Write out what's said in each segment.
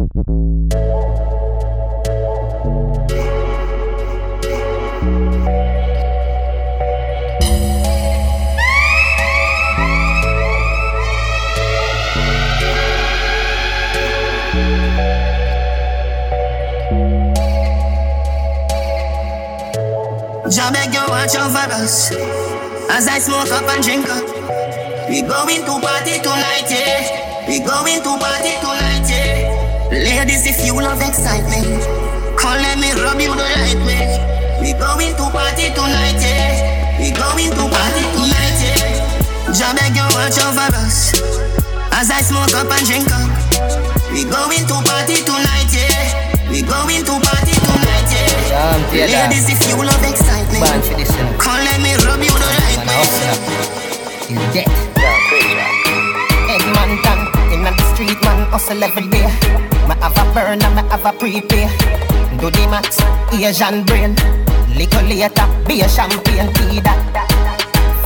Jah beg you watch over us as I smoke up and drink up. We going to party tonight, yeah. We going to party tonight, yeah. Ladies, if you love excitement, come let me rub you the right way. We going to party tonight, yeah. We going to party tonight, yeah. Jah beg you watch over us as I smoke up and drink up. We going to party tonight, yeah. We going to party tonight, yeah. Ladies, if you love excitement, Born for this, you know. come let me rub you the right Man, way. hustle up. Till death. Edmonton, in the street, man, hustle every day. Me have a burn and me have a prepay. Do the max, Asian brain. Little later, be a champagne, tea that.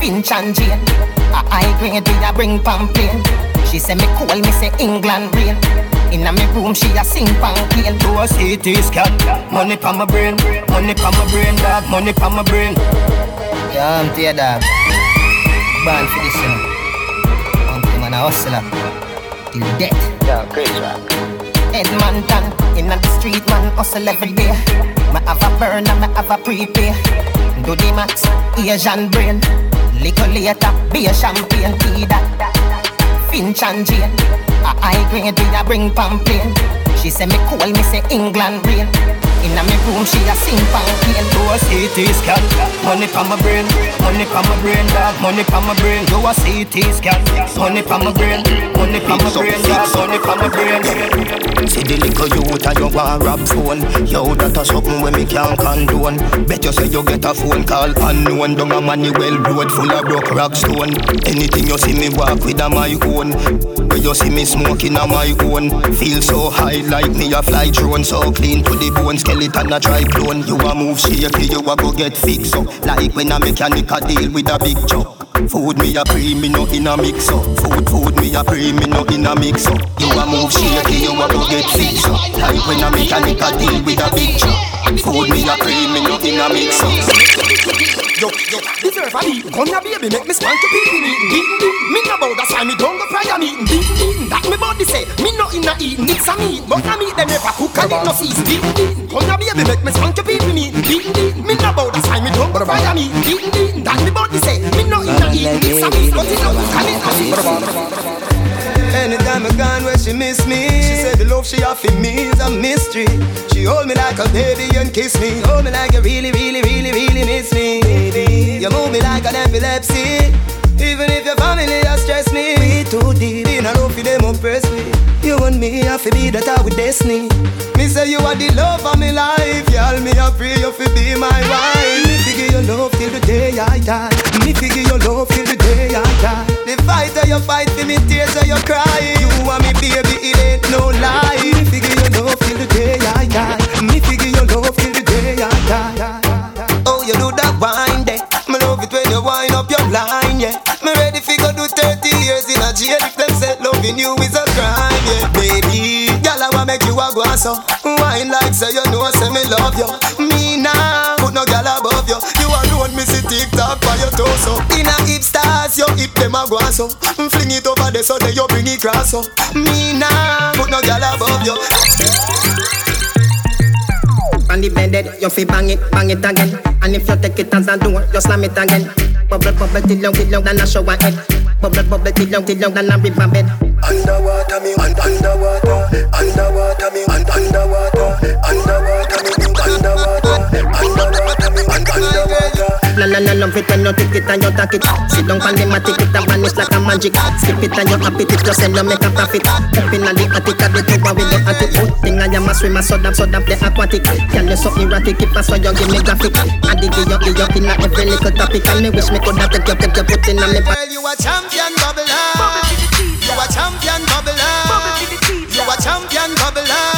Finch and Jane, a high grade, we a bring pamphlet. She say me cool, me say England rain. Inna me room, she a sing pan clean. Do a CT scan, money pa my brain, money pa my brain, dog, money pa my brain. Yeah, I'm tear dog. Born for this, you know. Until man, I hustle up. Death. Edmonton, in the street, man, hustle every day. Me have a burn and me have a prepay. Do the max, Asian brain. Little later, be a champagne, tea that. Finch and Jane, a high grade, we a bring pamphlet. She say me cool, me say England rain. Inna me room, she a sing pan. Do a CT scan, money pa my brain, money pa my brain, dog, money pa my brain. Do a CT scan, money pa my brain, money pa my brain, dog, money pa my brain. See the little youth and you want rap phone. Yo, that a something when me can't condone. Bet you say you get a phone call unknown. Down a Manuel road full of broke rock stone. Anything you see me walk with a my own. Where you see me smoking a my own. Feel so high like me a fly drone. So clean to the bone, skeleton a try clone You a move shaky, you a go get fixed up. Like when a mechanic a deal with a big truck Food me a pre, me no in a mix up. Food, food me a pre, me no in a mix up. You a move shaky, you a go get fixed up. Like when a mechanic a deal with a big truck Food me a pre, me no in a mix up Yo, yo, deserve a beating. Here, baby, make me spank your pee eating. Beating, beating. Me no bow, that's why me don't go fry a meeting. Beating, beating. That me body say, me no inna eating. It's a meat, but a meat them never cook and it no season. Beating, beating. Here, baby, make me spank your pee eating. Beating, beating. Me no bow, that's why me don't go fry a meeting. Beating, beating. That me body say, me no inna eating. It's a meat, but it no cook and it no season. Anytime I gone where she miss me. She said the love she offer me is a mystery. She hold me like a baby and kiss me. Hold me like you really, really, really, really miss me. Baby, You move me like an epilepsy Even if your family has stressed me We too deep in. A love for them oppress me. You and me have to be that with destiny. Me say you are the love of my life. Y'all me I pray you fi be my wife. Me figure your love till the day I die. Me figure your love till the day I die. The fight that you fight for me tears that you cry. You and me baby it ain't no lie. Me figure your love till the day I die. Me figure your love till the day I die. Oh you do that wine there Me love it when you wind up your line yeah. Me ready fi go do 30 years in a jail. If them said loving you is a crime yeah. Baby Girl I wanna make you a go Wine like say you know I say me love you. Me now Put no girl above you. You alone me see TikTok by your torso. In a hip stars your hip them a go Fling it over there so then you bring it cross so oh. Me now Put no girl above you Bed, you fi bang it, bang it again. And if you take it as a door, you slam it again. Bubble, bubble, till long, till long, than a shower head. Bubble, bubble, till long, till long, than a river bed. Underwater me, un- underwater, underwater me, un- underwater, underwater me, underwater, underwater me, un- underwater. La la la love it when you take it and you take it. Sit down on the mat, take it and vanish like a magic. Skip it and you happy it, you sell you make a profit. Up in the attic, at the tower with the attic. Good thing I am a swimmer, so damn, so damn the aquatic. Can you so erratic, keep us so you give me graphic. I dig you, give you in a every little topic. And me wish me could have take you, take you, put in a me back. Well, you a champion bubbler. You a champion bubbler. You a champion bubbler.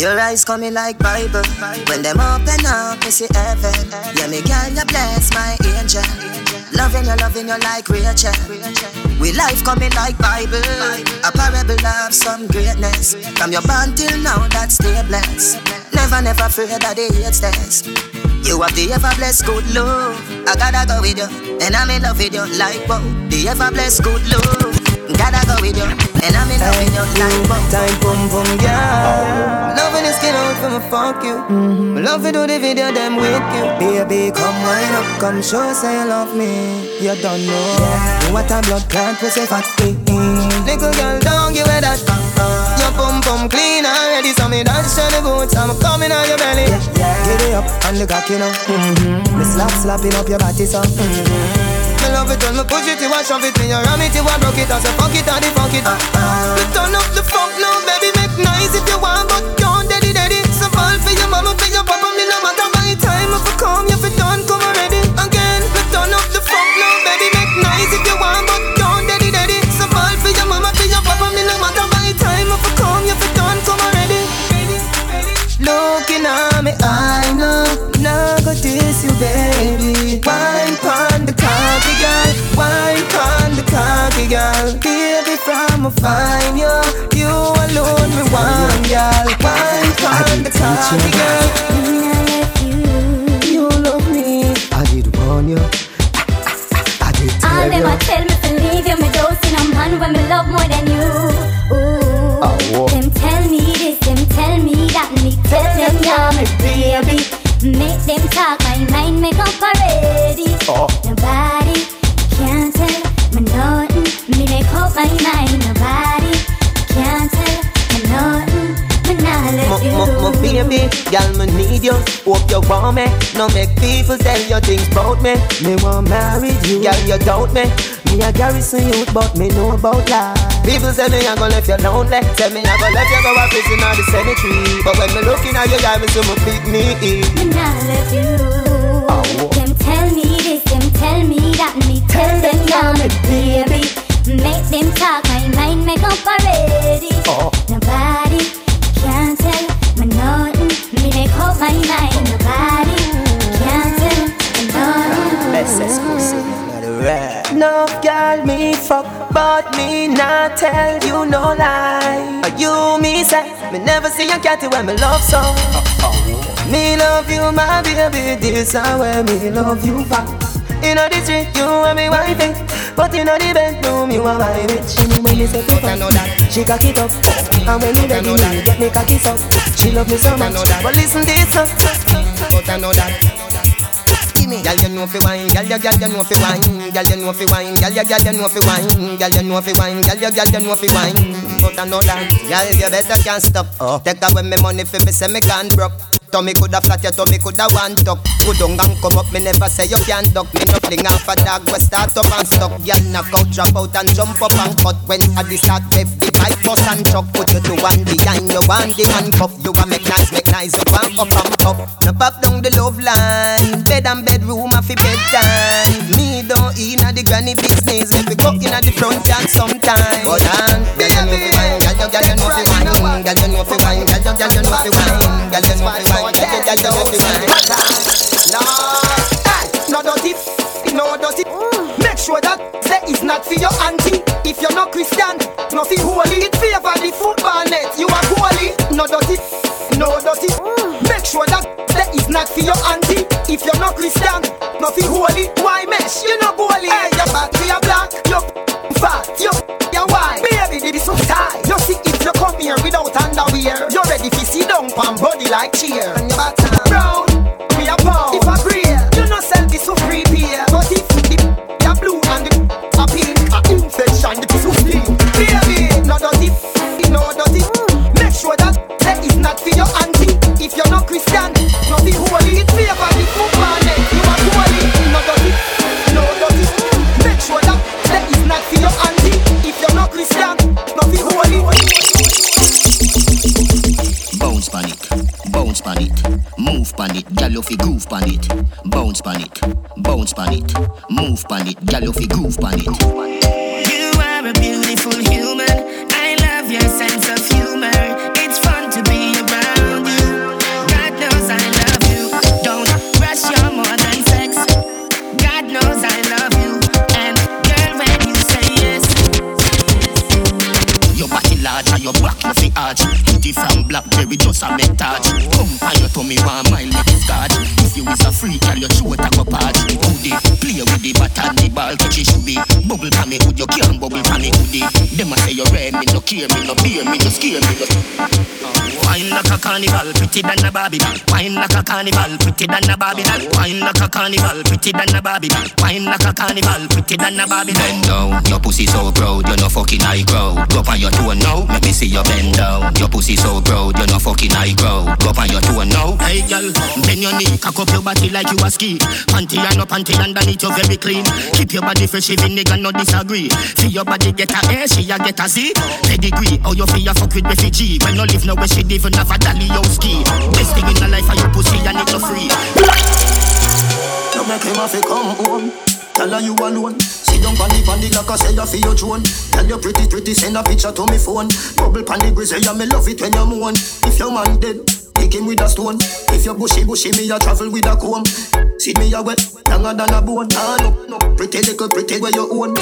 Your eyes coming like Bible. When them open up, me see heaven. Yeah, me girl, you bless my angel. Loving you, loving you like Rachel. We life coming like Bible. A parable of some greatness. From your born till now, that's stay blessed. Never, never fear that they hate stairs. You have the ever blessed good love. I gotta go with you, and I'm in love with you like wow. The ever blessed good love. Gotta go with you, and I'm in love with you like wow. Time boom boom girl. Loving the skin out for me fuck you. Mm-hmm. Love to do the video them with you. Baby, come wind up, come show say you love me. You don't know yeah. what a blood clot we say fat. Little girl, don't give it that. Your pum pum clean already, so me dance to the boots. I'm coming on your belly. Yeah, yeah. Get it up on the cock, you know. Mm-hmm. Me slap slapping up your body, so. Mm-hmm. Me love it when me push it, you want shove it, me you ram it, you want broke it, I say fuck it, I the it. Cocky girl. You. Want me. No make people say your things about me. Me want marry you, girl, you doubt me. Me a garrison youth, but me know about life. People say me I gonna left you lonely. Tell me I gonna left you go a prison or the cemetery. But when me looking at you, girl, me see my big need. me not let you. Oh. Them tell me this, them tell me that, me tell them yeah, me baby. Make them talk, my mind make up already. Oh. But me not tell you no lie. Are you me say me never see a cat when me love so. Me love you, my baby. This is where me love you back. In the street, you and me wifey. But in the bedroom, you are my bitch. She when me say put that she cock it up. And when me ready, me me cocky up. She love me so much. But listen this. But I know that. Girl, you know fi wine, girl, you, girl, you know fi wine, girl, you know fi wine, girl, you, girl, you know fi wine, girl, you know fi wine, girl, you, girl, you know fi wine. But I know that, girl, you better can't stop. Oh. Take away me money fi me say me can't broke. Tummy coulda flat, your tummy coulda one tuck. Go down and come up, me never say you can't duck. Me no fling off a dog, we start up and stuck. Girl, knock out, drop out and jump up and cut. When I start, left pipe bust and chuck. Put you to one behind, you want the handcuff. You want make nice, make nice, you want up up. No pop down the love line, bed and bedroom, a fi bedtime. Me don't inna the granny business, me go inna the front yard sometime. But on, girl, you know fi wine, girl, you, girl, you know fi wine, girl, you know fi wine, girl, you, girl, you know fi wine, girl, you know fi wine, girl, you, girl, you know fi wine. Lord, Sure that that is not for your auntie. If you're not Christian, no fi holy. It favor the football net. You are holy, no dirty, no dirty. Make sure that that is not for your auntie. If you're not Christian, no fi holy. Why mesh? You know holy. Hey, your to your black, your fat, your your white. Baby, did it so tight. You see if you come here without underwear, you're ready to sit down pan body like cheer. And your back brown, we are pound. Christian, no be holy. It favor the football net. Eh? You are holy, no dirty, no dirty. Make sure that that is not for your auntie. If you're not Christian, no be holy. Bounce pan it, bounce pan it, move pan it, fi groove pan it. Bounce pan it, bounce pan it, move pan it, gal you fi groove pan it. Care, me no beer, me no scare me. Wine like a carnival, pretty than a Barbie doll. Wine like a carnival, pretty than a Barbie doll. Wine like a carnival, pretty than a Barbie doll. Wine like a carnival, pretty than a Barbie doll. Bend down, your pussy so proud, you're no fucking high crowd. Go on your toe now, let me see you bend down. Your pussy so proud, you're no fucking high crowd. Go on your toe now. Hey girl, bend your knee, cock up your body like you a ski. Panty and no panty underneath you very clean. Keep your body fresh, even nigga no disagree. See your body get a A, she a get a Z. Pedigree, how you feel fuck with refugee. When no live nowhere, she live even have a dolly ski. Best thing in the life are your pussy and it no free. You make him have to come home. Tell her you alone. Sit down on the pandy like I say you feel your throne. Tell you pretty pretty send a picture to me phone. Bubble pandy grizzly yeah me love it when you moan. If your man dead. Kick him with a stone. If you bushy bushy, me a travel with a comb. See me a wet, younger than a bone. Ah no, no, pretty little pretty where you own.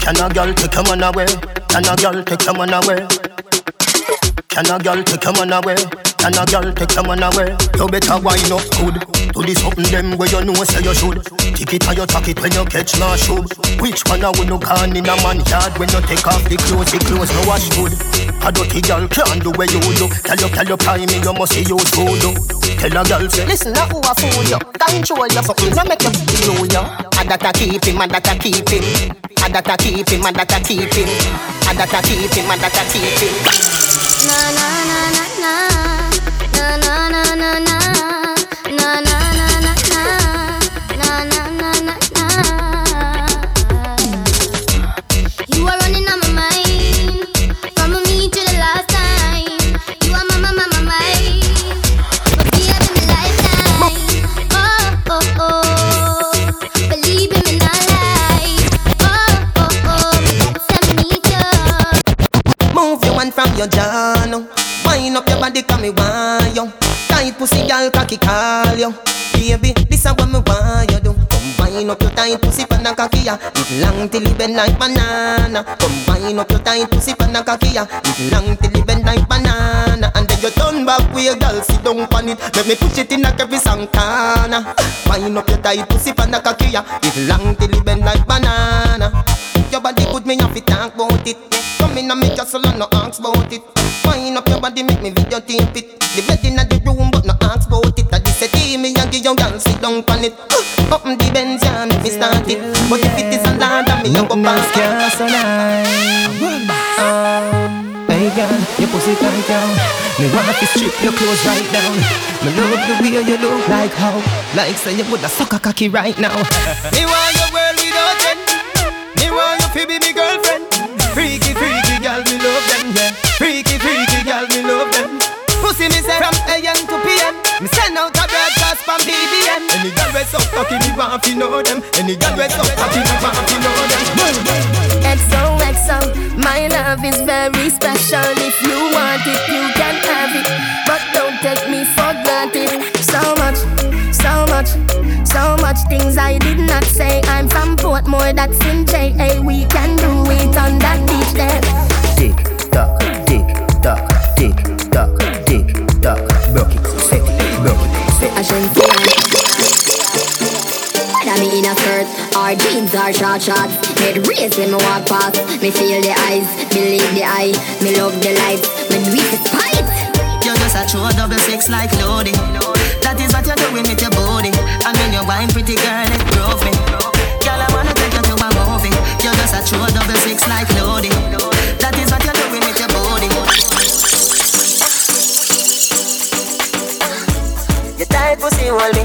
Can a girl take your man away? Can a girl take your man away? Can a girl take your man away? Can a girl take your man away? You better wind up good. Do this something them where you know say you should. Take it and you tuck it when you catch my shoe. Which one I will no gone in a man yard when you take off the clothes? The clothes no wash good. A dirty girl can't do where you do. Tell you, tell you, prime me, you must see you food. Tell a girl say, listen, now who a fool you? Control your fucking, no make you feel you. I that a keep him, I that a keep him. I that a keep him, I that a keep him. I that a keep him, I that a keep him. Na na na na na na na na na cocky call you. Baby, this is what me want you do. Come wind up your tight pussy, pan a cocky ya. It long till it bend like banana. Come wind up your tight pussy, pan a cocky ya. It long till it bend like banana. And then you turn back with your girl, sit down pan it. Make me push it in a every Santana. Wind up your tight pussy, pan a cocky ya. It long till it bend like banana. Your body good, me have to talk about it. Come in and me castle and no ask about it. Wind up your body, make me videotape it. The bed in the room, but no about it. I just say, me and give your girl sit down on it. Uh, Up the Benz, make me start it. But if it is a land, me Nothing else past can survive. Um, Hey girl, your pussy tight down. Me want to strip your clothes right down. Me love the way you look like how, like say you woulda suck a cocky right now. Me want your world without end. Me want you to be me Any girl we so cocky, me want to know them. Any girl we so cocky, me want to know them. XOXO, my love is very special. If you want it, you can have it. But don't take me for granted. So much, so much, so much things I did not say. I'm from Portmore, that's in JA. We can do it on that beach there. Tick tock, tick tock, tick tock, tick tock. Broke it, set it, broke it, set I skirt or jeans or short shorts Head raised when me walk past Me feel the eyes, believe the eye Me love the lights, me do it despite You're just a true double six like loading. That is what you're doing with your body. And when you wine, pretty girl, it drove me. Girl, I wanna take you to a movie. You're just a true double six like loading. That is what you're doing with your body. Your tight pussy hold me.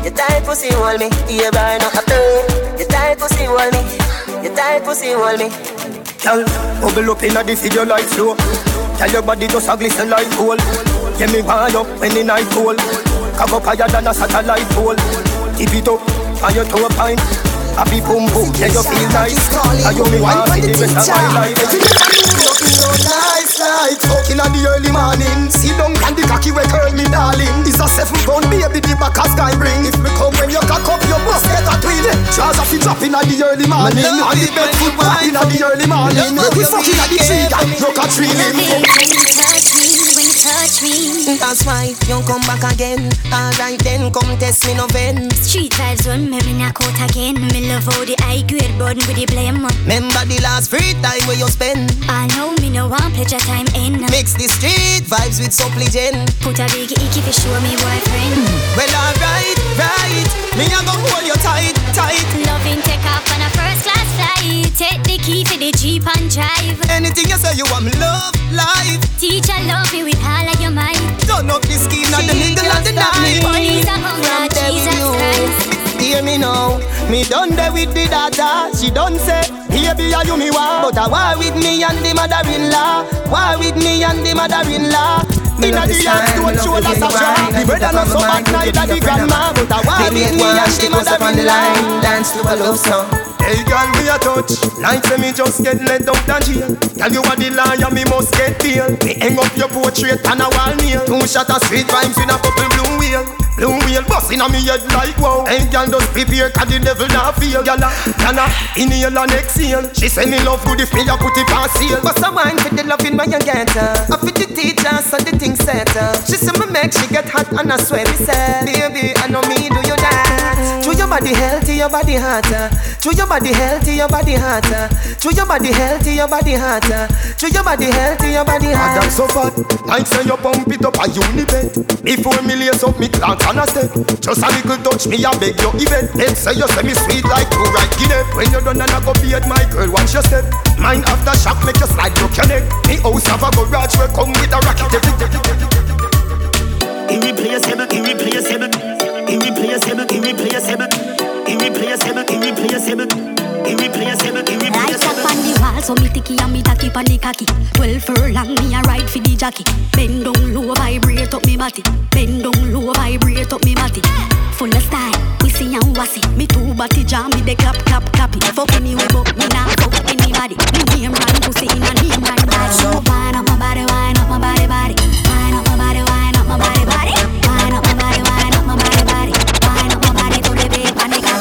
Your tight pussy hold me. You burn up hold me. Your tight pussy hold me. Girl, bubble up inna the video like flow. Tell your body just a glisten like gold. Get me wind up when the night cold. Cock up higher than a satellite pole. Tip it up on your toe pine. Happy boom boom, yeah you feel nice. Are you me want for the rest of my life? night Fucking in the early morning See down and the cocky we curl me darling It's a seven pound baby the back a sky bring If me come when you cock up your bust get a twin Trousers fi drop in the early morning And the bed foot back in the early morning We fucking at the tree and broke a tree limb touch me. That's why you come back again. Alright then, come test me no ven. Street vibes on me, me knock out again. Me love how the high grade burden with the blame. Remember the last free time where you spend. I know me no one pleasure time in. Mix the street vibes with supplicant. Put a big icky for show me boyfriend. Well alright, right. Me a go hold you tight, tight. Loving take a class. Take the key for the jeep and drive. Anything you say you want me love, life. Teacher love me with all of your might. Turn up the skin and the middle of the night. Police are hunger, Jesus Christ. Hear me now, me done there with the daughter. She done say, baby, are you me war? But I war with me and the mother-in-law. War with me and the mother-in-law. Inna the yard, don't show us a try. The brother not so bad, neither the grandma. But I war with me and the mother-in-law. Dance to a love song. Hey girl, me a touch. Like say me just get let out of jail. Tell you what the liar, me must get bail. Me hang up your portrait on a wall nail. Two shot of sweet rhymes in a couple blue wheel Blue wheel bust inna me head like wow. Hey girl, just prepare cause the devil not feel Gyal, gyal, inhale and exhale. She say me love good if me a put it on sale Bust a wine for the when you get her? I fit the teacher so the thing set her. She say me make she get hot and I swear me say Baby, I know me do you that To your body healthy, your body hotter. To your body body healthy, your body hotter. To your body healthy, your body hotter. To your body healthy, your body hotter. I'm so fat, like say you pump it up a unibet. Before me lace up me plant on a step. Just a little touch me, I beg you event. Then say you say me sweet like two right guinea. When you done and I go beat my girl, watch your step. Mine after shock make you slide broke your neck. Me house have a garage where come with a rocket. Irreplaceable, irreplaceable, irreplaceable, irreplaceable, irreplaceable, irreplaceable irreplaceable, irreplaceable. Lights up on the wall, so me ticky and me tacky on the cocky. Twelve furlong, me a ride for the jockey. Bend down low, vibrate up me body. Bend down low, vibrate up me body. Full of style, see and wassy. Me two body jam, me de clap, clap, clap it. Fuck anyway, but me not fuck anybody. Me name run pussy in a name run body. So wine up my body, wine up my body, body. Wine up my body, wine up my body, body.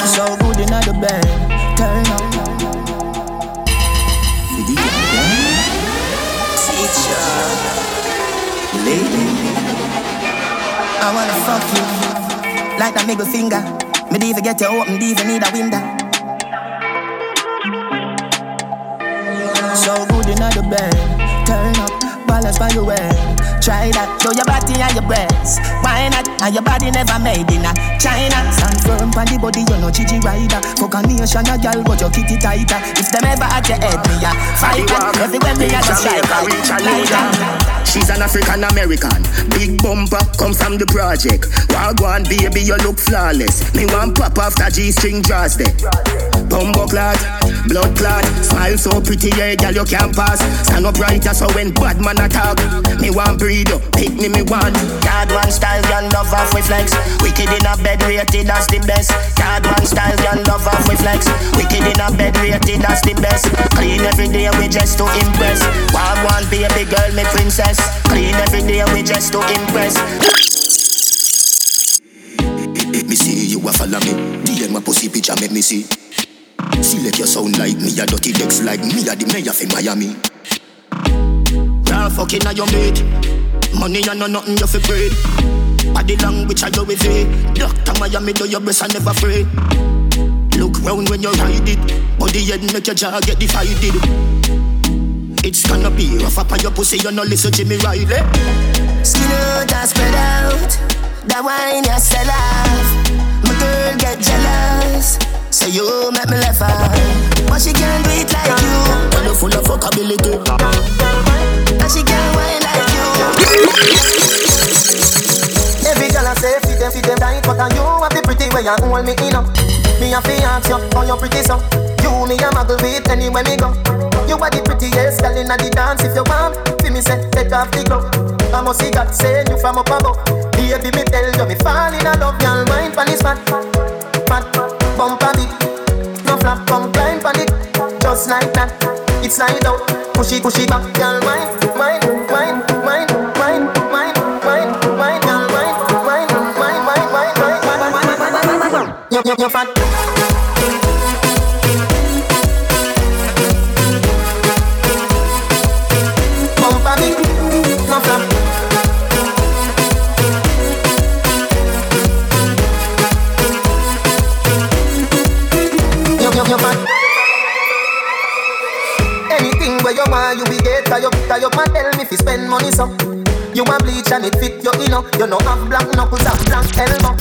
So good in the bed turn up. For the teacher, lady, I wanna fuck you like a middle finger. Me even get you open, even need a window. So good in the bed, turn up, balance by your way. Try that, show your body and your breasts. Why not? And your body never made in a China. Stand firm on the body, you're no Gigi rider. Fuck a nation, a girl, but your kitty tighter. If them ever at your head, me a fight that. Everywhere me a just like She's an African American. Big bumper, come from the project. Wagwan, baby, you look flawless. Me want pop off that G-string draws there. Bumbo clad, blood clad. Smile so pretty, yeah, girl, you can't pass. Stand up brighter, so when bad man attack, me want breed pick me, me one. Card one style, girl, love off with flex. Wicked in a bed, rated, that's the best. Card one style, girl, love off with flex. Wicked in a bed, rated, that's the best. Clean every day, we just to impress. Wild one, baby girl, me princess. Clean every day, we just to impress. Me see you a follow me. DM my pussy picture, make me see. Select your sound like me, a dirty decks like me, a the mayor for Miami. Raw fucking on your mate. Money and no nothing you fi breed. Body language I go with it. Doctor Miami do your best and never afraid. Look round when you ride it. Body head make your jaw get divided. It's gonna be rough up on your pussy, you no listen to me Riley. Skin out and spread out. That wine you sell off. My girl get jealous. Say you make me laugh out. But she can't do it like you. Tell you full of fuckability. And she can't wine like you. Every girl I say fit them, fit them tight, but you have the pretty way you hold me in up. Me a fi ask you, how you pretty so? You me a muggle with anywhere me go. You are the prettiest girl inna the dance. If you want, fi me say take off the glove. I must see God send you from up above. Baby, me tell you me fall in love, girl. Mind pon this fat, fat, bumper beat. No flap, come climb on it, just like that. It's slide out, push it, push it back, girl, mine, mine, mine, mine, mine, mine, mine, mine, girl, mine, mine, mine, mine, mine, mine, mine, mine, mine, mine, mine. You, you, you fat. Bumper where you be get tie up, tie up and tell me if you spend money so. You want bleach and it fit you, know. You know have black knuckles and black elbow.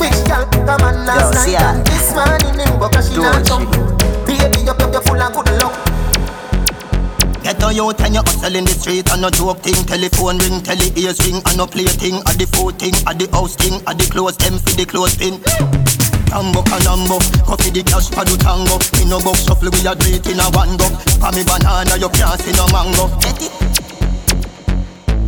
Which girl come on last Yo, night and this morning him go she not Don't jump. Baby, you you you full of good luck. Get a youth and you hustle in the street and no joke thing Telephone ring, tele ears ring and no play thing At the food thing, at the house thing, at the clothes them for the clothes pin Tambo canambo, coffee the cash for the tango. Me no box shuffle, we a it in a one go. For me banana, you can't see no mango?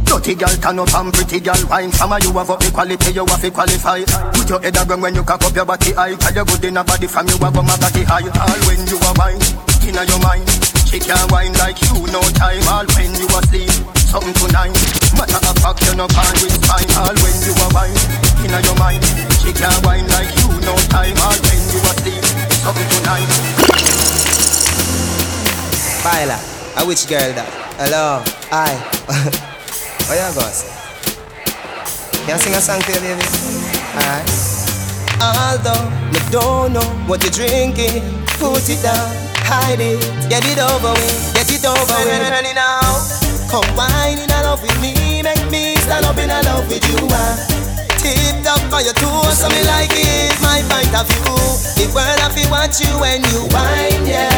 Dirty girl turn up and pretty girl. Wine Some of you have up quality, you have to qualify. Put your head around when you cock up your body high. Tell you good in a body from you have my body high. All when you are wine, inna your mind She can't wine like you, no time. All when you asleep, something tonight Matter of fact, you no can with fine All when you are wine, inna your mind She can't wine like you, no time All when you asleep, something tonight Baila, a which girl that? Hello, hi. What you gonna say? Can I sing a song for you, baby? Alright. Although me don't know what you're drinking, put it down, hide it, get it over with, get it over with. Ready now? Come wine in love with me, make me stand up in love with you. ah. Tip top for your toes, so me like it, my point of view. The world have to watch you when you wine, yeah.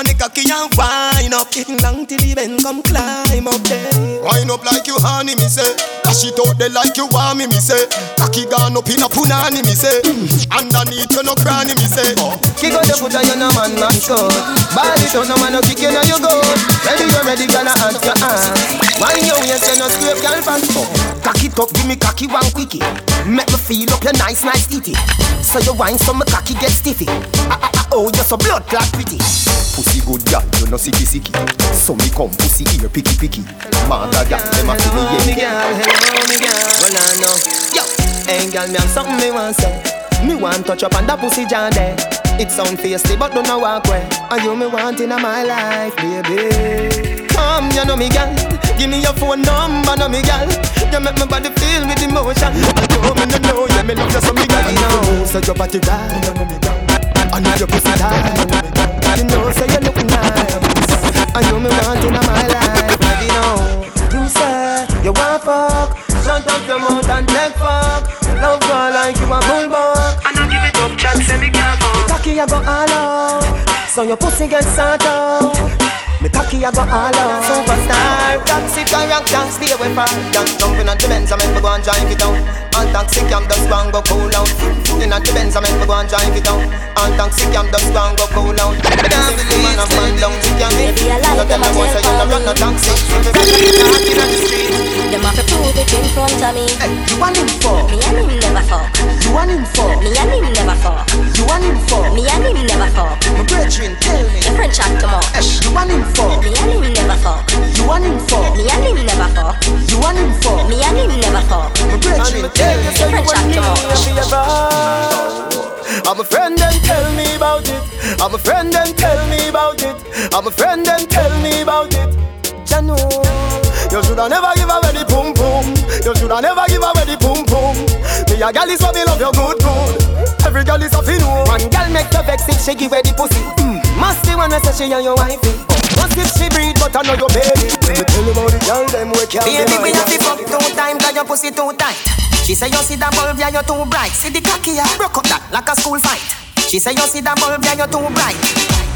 On the cocky and wine up. Long till the bend, come climb up there. Wind up like you honey, me say. Dash it out there like you want me, me say. Cocky gone up in a punani, me say. Underneath you no cranny, me say. Kick out the foot and you no man mascot Body show no man no kick you no you go Ready you ready girl I hand your hand Wine your waist you no scrape girl fast Cock it up give me cocky one quickie. Make me feel up your nice nice titty So you wine so me cocky get stiffy. Ah, ah, ah, Oh you so blood clot pretty. Pussy good gal, you no sicky sicky. So me come pussy ear picky picky. Mother gal, them a feel Hello me me girl, hello me girl. Well I know. Yo, hey girl me have something me want say. Me want touch up on that pussy jam there. It sound feisty but don't know walk way And you me want in my life baby? Come you know me girl Give me your phone number know me girl You make my body feel with emotion. And you me no know. Yeah me love you so me girl You know. So your body right I know your pussy tight You know say you look nice. And you me want in my life. Baby know You say you want fuck? Shut up your mouth and take fuck. Love girl like you a bulldog. I don't give it up chat say me can't fuck. Cocky I go all out. So your pussy get sort out me cocky I go all out. Superstar and rock dance Stay away from jumping on the Benz I make me go and drive it down And toxic I'm just go and go cool out In on the Benz I make me go and drive it down And toxic I'm just go and go cool out Me dance with the man and man down She can I like No tell them, me I boy say you no run no me. taxi If you run no taxi on the street Them have to prove it in front of me. Hey, you want him for? Me and him never fuck. You want him for? Me and him never fuck. You want him for? Me and him never fuck. My brethren, tell me Your friend chat too much. Hey, you want him for? Me and him never fuck. You want him for? Me and him never fuck. You want him for? Me and him never fuck. My brethren, tell me Your friend chat too much. I'm a friend and tell me about it. I'm a friend and tell me about it. I'm a friend and tell me about it. Janu, you shoulda never give away the pum pum. You shoulda never give away the pum pum. Me a gal is what me love you good good. Every gal is a fin One gal make you vex if she give away the pussy. Mm. Must be one say she and your wifey. Must if she breed but I know your baby. Me tell you about the gal them we can't Baby, we have to fuck two times cause your pussy too tight. She say you see that bulb, yeah, you're too bright. See the cocky, yeah, broke up that like a school fight. She say you see that bulb, yeah, you're too bright.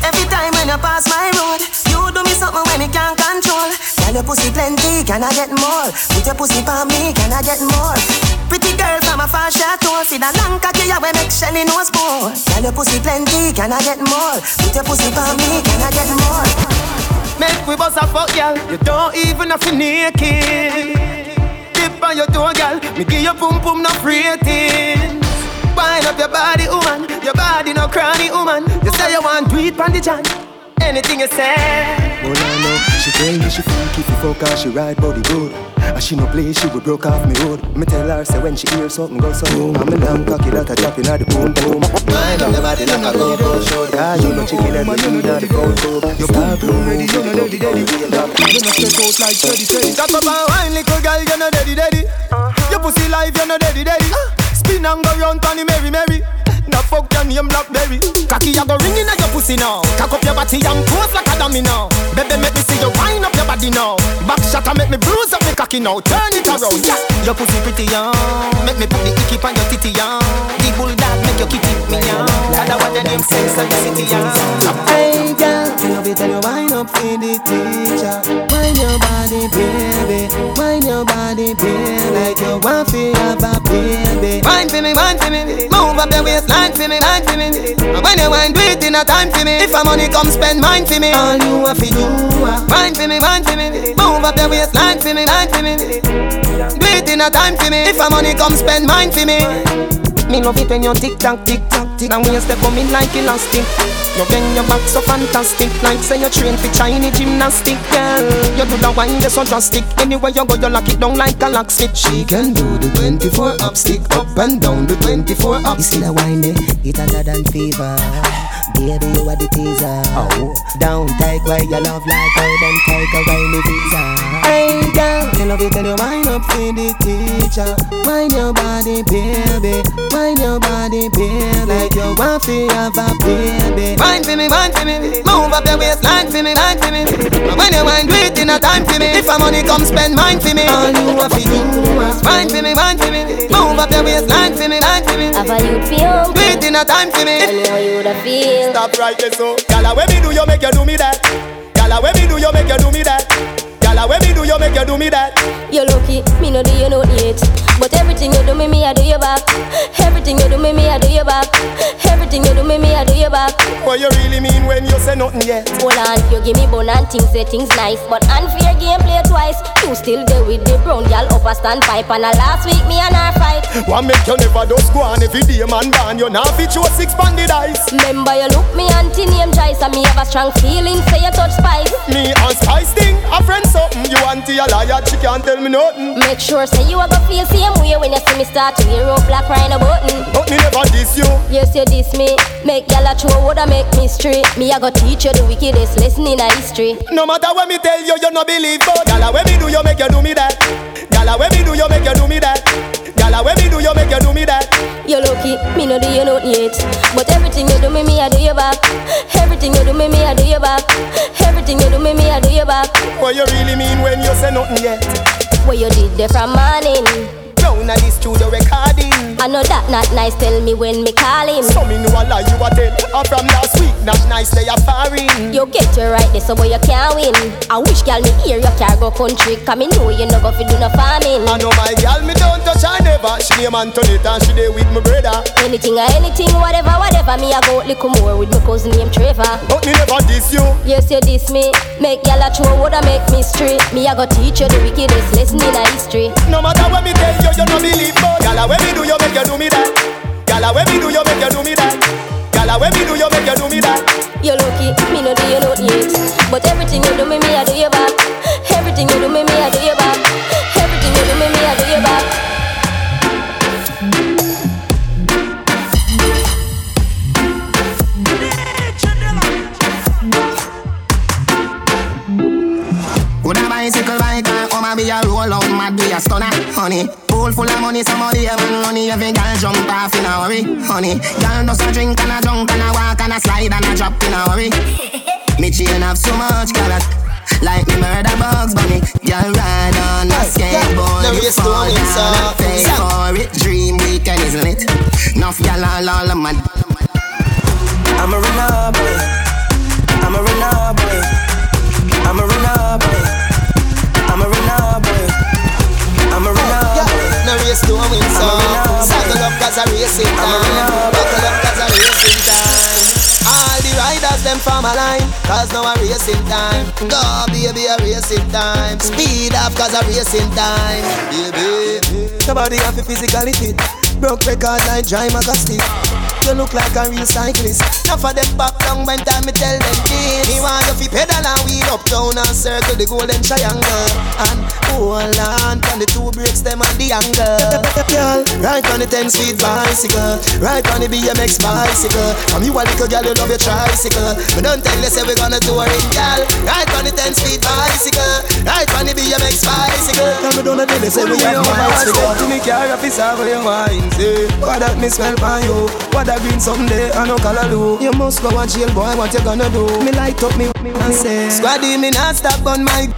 Every time when you pass my road, you do me something when you can't control. Girl, your pussy plenty, can I get more? Put your pussy for me, can I get more? Pretty girl from a far chateau, see that long cocky, yeah, we make Shelly nose pour. Girl, your pussy plenty, can I get more? Put your pussy for me, can I get more? Make we bust a fuck, girl. You don't even have to naked. On your toe, girl. Me give you pum pum no rating. Wind up your body, woman. Your body no cranny, woman. You say you want to eat on the jam. Anything you say. Oh, I know. She tell me she if you fuck her, she ride body good. And she no play, she will broke off me hood. Me tell her, say when she hear something go so boom. I'm a damn cocky that a drop in the boom boom. Mind up the body like a go-go show. Yeah, you know chicken and you need the phone too. Your boom boom ready, you know daddy daddy. You know stretch out like steady steady. Talk about wine, little girl, you know daddy daddy. Uh-huh. Your pussy life, you know daddy daddy. Spin and go round, Tony Mary Mary. The fuck your name Blackberry. Cocky you go ringing at your pussy now. Cock up your body and pose like a dummy now Baby make me see you wind up your body now. Back shot and make me bruise up me cocky now. Turn it around. Yeah. Your pussy pretty young Make me put the icky on your titty young The bulldog make your kitty me young Other what your name and the City young Hey girl, love it and you wind up for the teacher. Wind your body baby. Wind your body baby. Like you want to have a baby. Wind for me, wind for me Move up the waistline line for me, line for me. And when you want, do it in a time for me. If a money come, spend mine for me. All you have to do, uh, wine for me, wine for me. Move up the waistline for me, line for me. Do it in a time for me. If a money come, spend mine for me. Me love it when you tick tock, tick tock, tick. And when you step on me like elastic. You bend your back so fantastic, like say you train for Chinese gymnastic, girl. You do the wine just so drastic. Anywhere you go, you lock it down like a locksmith. She can do the 24 up, stick up and down the 24 up. You see the wine it harder than fever. Baby, you are the teaser. Oh, down tight why you love like how them tiger wine me visa. Hey girl, you love it when you wind up for the teacher. Wind your body, baby. Wind your body, baby. Like you want to have a baby. Wind for me, wind for me. Move up your waistline for me, line for me. And when you wind, do it in a time for me. If a money come, spend mine for me. All you have to do is wind for me, wind for me. Move up your waistline for me, line for me. Have a youth feel? Do it in a time for me. Tell me how you woulda feel. Stop right there, so. Gala, when me do you make you do me that? Gala, when me do you make you do me that? Gala, when me do you make you do me that? You're lucky, me no do you know yet. But everything you do me, me I do you back. Everything you do me, me I do you back. Everything you do me, me I do you back. What you really mean when you say nothing yet? Hold on, you give me bone and things say things nice. But unfair game play twice. You still there with the brown girl up a standpipe. And a last week me and her fight. One make you never go on every day man ban. You now fit your six banded eyes. Remember you look me auntie name Joyce and me have a strong feeling say you touch spice. Me and Spice thing, a friend something. You auntie a liar, she can't tell me nothing. Make sure say you a go feel same way when you see me start to wear up like crying rhino button. But me never diss you. Yes, you diss me. Make y'all a throw woulda make me straight. Me I go teach you the wickedest lesson in a history. No matter what me tell you, you no believe. But gala, when me do you make you do me that? Gala, when me do you make you do me that? Gala, when me do you make you do me that? You lucky, me no do you nothing yet. But everything you do me, me I do you back. Everything you do me, me I do you back. Everything you do me, me I do you back. What you really mean when you say nothing yet? What you did there from morning. At the studio recording. I know that not nice. Tell me when me call him. So me know a lie you a tell. I'm from last week, not nice they are firing. You get your right there, so boy you can't win. I wish girl me hear you can't go country. Cause me know you no go fi do no farming. I know my girl me don't touch her never. She name Antoinette and she there with my brother. Anything or anything, whatever, whatever. Me I go little more with my cousin named Trevor. But me never diss you. Yes, you diss me. Make y'all a throw woulda make me straight. Me I go teach you the wickedest lesson in a history. No matter what me tell you, you no believe. But gala, ah, when me do you make you do me that? Gala, ah, when me do you make you do me that? Gala, ah, when me do you make you do me that? You're lucky, me no do you nothing yet. But everything you do me, me I do you back. Everything you do me, me I do you back. Everything you do me, me I do you back. Would a bicycle out be a stunner, honey. Pool full of money, somebody have money, every girl jump off in a hurry, honey. Girl does a drink and a drunk and a walk and a slide and a drop in a hurry. Me chain have so much color. Like me murder bugs bunny Girl ride on a skateboard You fall down and pay for it Dream weekend isn't it? Nuff y'all all all of mad I'm a runner boy. I'm a runner boy. I'm a runner No race to a win some Saddle up cause a racing time Buckle up cause a racing time All the riders them from a line cause now a racing time. Go, baby, a racing time. Speed up, cause a racing time. Baby, nobody have a physically fit. Broke record like Jai Magastic. You look like a real cyclist. Now for them back down when time me tell them this. Me want you fi pedal and wheel up down and circle the golden triangle. And hold on, on the two brakes them and the angle. Girl, right on the 10 speed bicycle. right on the BMX bicycle. From you a little girl, you love your tricycle. But don't tell you say we gonna tour it, girl. Right on the 10 speed bicycle. Ride on the BMX bicycle. Come down the tell you say we have miles to me car, if it's over your wine, say. What that me smell by you? What that green someday, I know color do. You must go a jail, boy, what you gonna do? Me light up me, and say. Squaddy, me not stop on my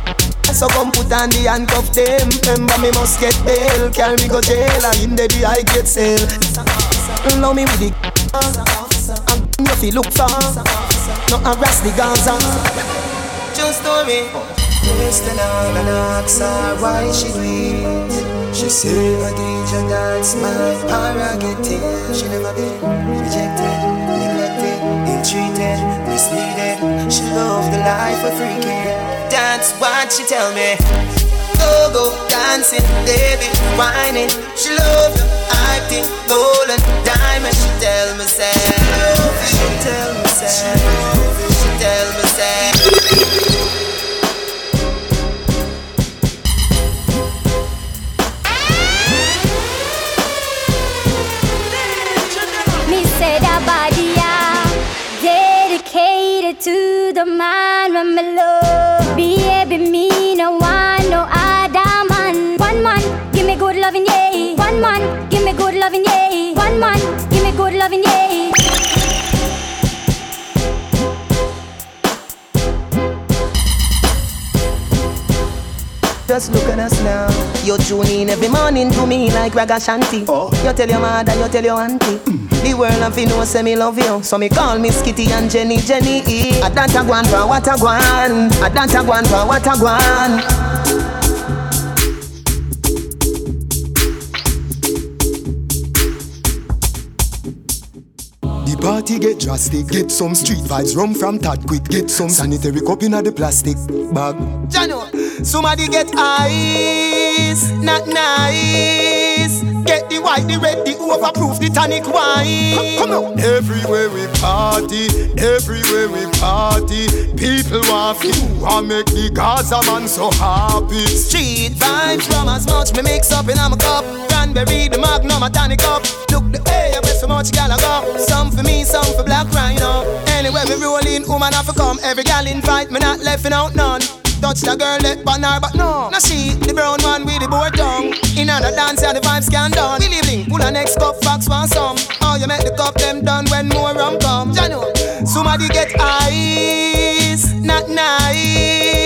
so come put on the handcuff them Remember me must get bail Carry me go jail And in the I get sale Love me with the And you feel look for No harass the Gaza Just story on and ask her why she do She say a DJ that's my prerogative. She never been rejected, neglected, ill-treated, misleaded. She love the life of freaking. That's what she tell me. Go, go, dancing, baby, whining. She love the acting, golden diamond. She tell me, say She tell me, say She tell me, say to the man me love. Baby, me no want no other man. One man, give me good loving, yeah. One man, give me good loving, yeah. One man, give me good loving, yeah. Just look at us now. You tune in every morning to me like Ragashanti. Oh. You tell your mother, you tell your auntie. Mm. The world of you know say me love you. So me call me Skitty and Jenny Jenny. A that a guan for what a guan. A that a guan for what a guan. The party get drastic. Get some street vibes, rum from Tad quick. Get some sanitary cup in the plastic bag. Jano, somebody get ice, not nice. Get the white, the red, the overproof, the tonic wine. Come on. Everywhere we party, everywhere we party. People want you, want make the Gaza man so happy. Street vibes from as much me mix up in a cup. Cranberry, the magnum, a tonic up. Look the air where so much gal I go. Some for me, some for black rhino. Anyway, we roll in, woman have to come. Every gal invite me, not left out none. Touch the girl, let banner, but no. Now she, the brown one with the board tongue. In another dance, yeah, the vibes can done. We living, pull a next cup, facts for some. Oh, you make the cup them done when more rum come. Jano, somebody get ice, not nice.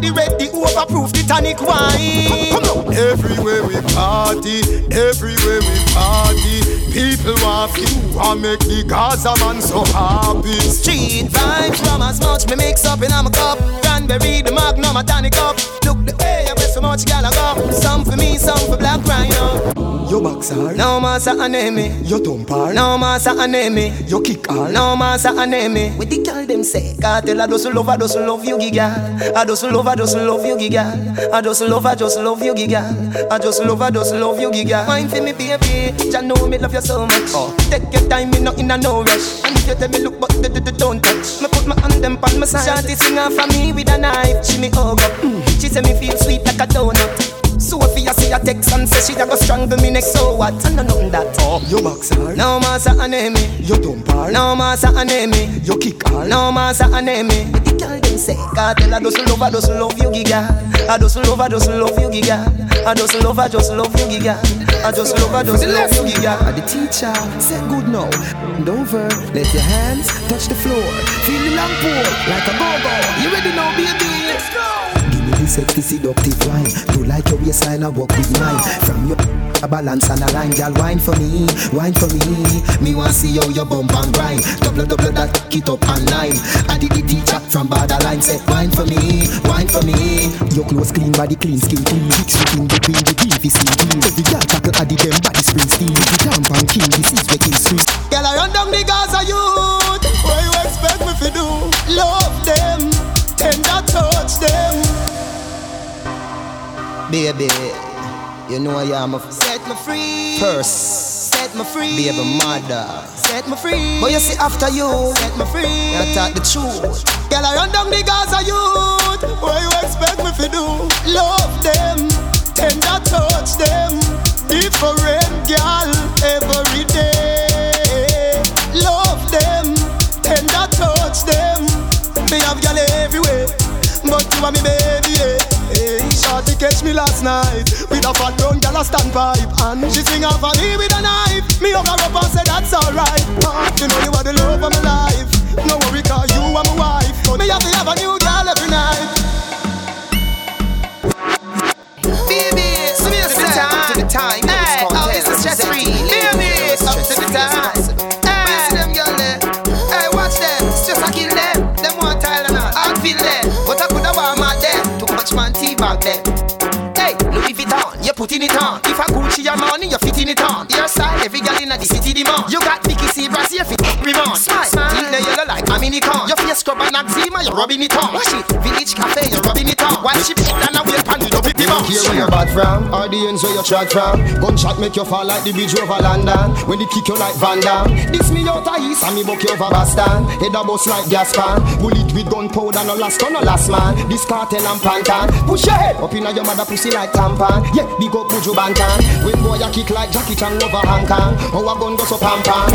The red, the overproof, the tonic wine. Come on. Everywhere we party, everywhere we party. People want you, want make the Gaza man so happy. Street vibes from as much me mix up in a cup. Cranberry, the magnum, a tonic up. Look the air where so much gal I go. Some for me, some for black rhino. Your box hard, No massa aneme. your thump hard, No massa aneme. your kick hard. No massa aneme. With the girl them say, Kartel I just love, I just love you, giga. I just love, I just love you, giga. I just love, I just love you, giga. I just love, I just love you, giga. Wine for me, baby. Jah know me love you so much. Oh. Take your time, me not in a no rush. And if you tell me look, but d- d- d- don't touch. Me put my hand them on my side. Shanty sing for me with a knife. She me hug up. Mm. She say me feel sweet like a donut. Sophia see a text and say she a go strangle me next. So what? I know nothing that. Oh. Your box hard, No massa aneme. your thump hard, No massa aneme. your kick hard. No massa aneme. The girl them say, Kartel I just love, I just love you, giga. I just love, I just love you, giga. I just love, I just love you, giga. I just love, I just love you, giga. The teacher said good now. Bend over, let your hands touch the floor. Feel the long pull like a go-go. You ready now, baby? Let's go. The sexy seductive wine. Do like your waistline, I walk with mine. From your a balance and a line, girl, wine for me, wine for me. Me want see how your bump and grind. Double, double that, it up online. I did the teacher from borderline, say wine for me, wine for me. Your clothes clean, body clean, skin clean. Mix between the beef is clean. Every girl tackle, I did them body spring steam. The tampon king, this is where king squeeze. Girl, I run down the Gaza youth. What you expect me to do? Love them, tender touch them. Baby, you know I am a Set me free. first. Set me free. Baby mother. Set me free. But you see after you, Set me free. you talk the truth. Girl, I run down the Gaza youth. What you expect me to do? Love them, tender touch them. Different girl every day. Love them, tender touch them. Me have girl everywhere, but you are me baby. Yeah. Hey, shorty catch me last night with a fat brown girl a standpipe and she sing off on me with a knife. Me hug her up and say that's alright. Uh, you know you are the love of my life. No worry, cause you are my wife. But me have to have a new girl every night. Baby, so me say, up to the time. Hey, oh, this is stress free. Baby, up to the time. Back them. Hey, Louis Vuitton, you putting it on. If I Gucci your money, you're fitting it on. Your style, every girl in the city demand. You got Vicky Zebras, you fit Rimon. Smile, yellow like I'm in the con. Your face scrub and eczema, you're rubbing it on. Wash it, Village Cafe, you're rubbing it on. While she beat and a wheel pan, you don't pick the box. Here where you bad from, or the ends where you chat from. Gunshot make you fall like the bridge over London. When they kick you like Van Damme. This me out of east and me buck you over Boston. Head a bust like gas pan. Bullet with gunpowder, no last gun, no last man. This cartel and pantan. Push your head up inna your mother pussy like tampon. Yeah, big up Buju Banton. When boy you kick like Jackie Chan over Hong Kong. How a gun go so pam pam.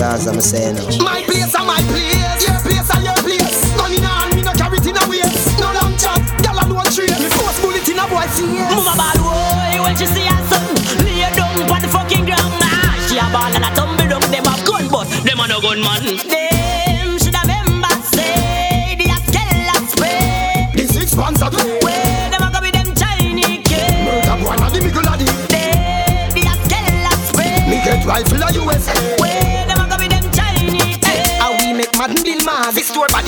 That's what I'm saying. My place and my place. Your place and your place. Gun in hand, me no carry it in a waist. No long chat, gyal alone trace. Me force bullet in a boy face. Mama bad boy, when she see her son Lay down on the fucking ground ah, She a ball and a tumble down Them a gun but them a no gun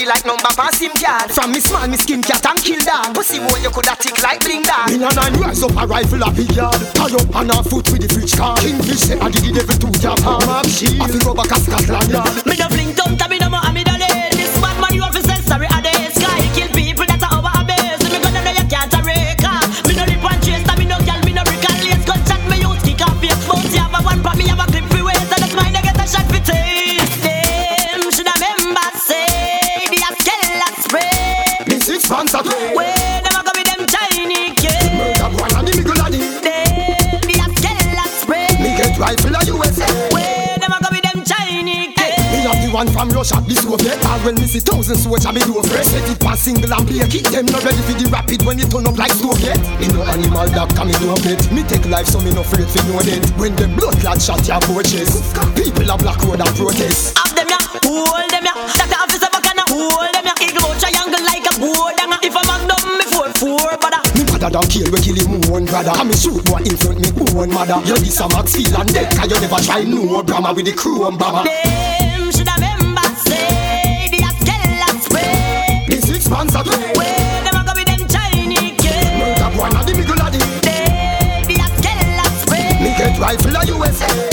body like number pass him card From me small, me skin cat and kill dog. Pussy boy you coulda tick like bling dog. In a nine rise up a rifle a big yard. Tie up on a foot with the fridge car Kingfish say I did the devil to your palm. Map shield I feel go back a Scotland yard. Me no fling tongue to me One from Russia, the Soviet All when me see thousand soldier, me do fresh. Set it pass single and play Keep them not ready for the rapid when it turn up like Soviet Me no animal doctor, me no pet Me take life so me no afraid for no death When them blood clot shot your coaches People a black road and protest. Have them ya, hold them ya. Doctor officer back and hold them ya. Out triangle like a board If a magnum me four four, but Me mother don't kill, we kill him own brother. Come me shoot boy in front me own mother. You this a Max feel and dead Cause you never try no drama with the crew um, and bomber them Sag where them a go with them Chinese kids? Murder of the middle USA.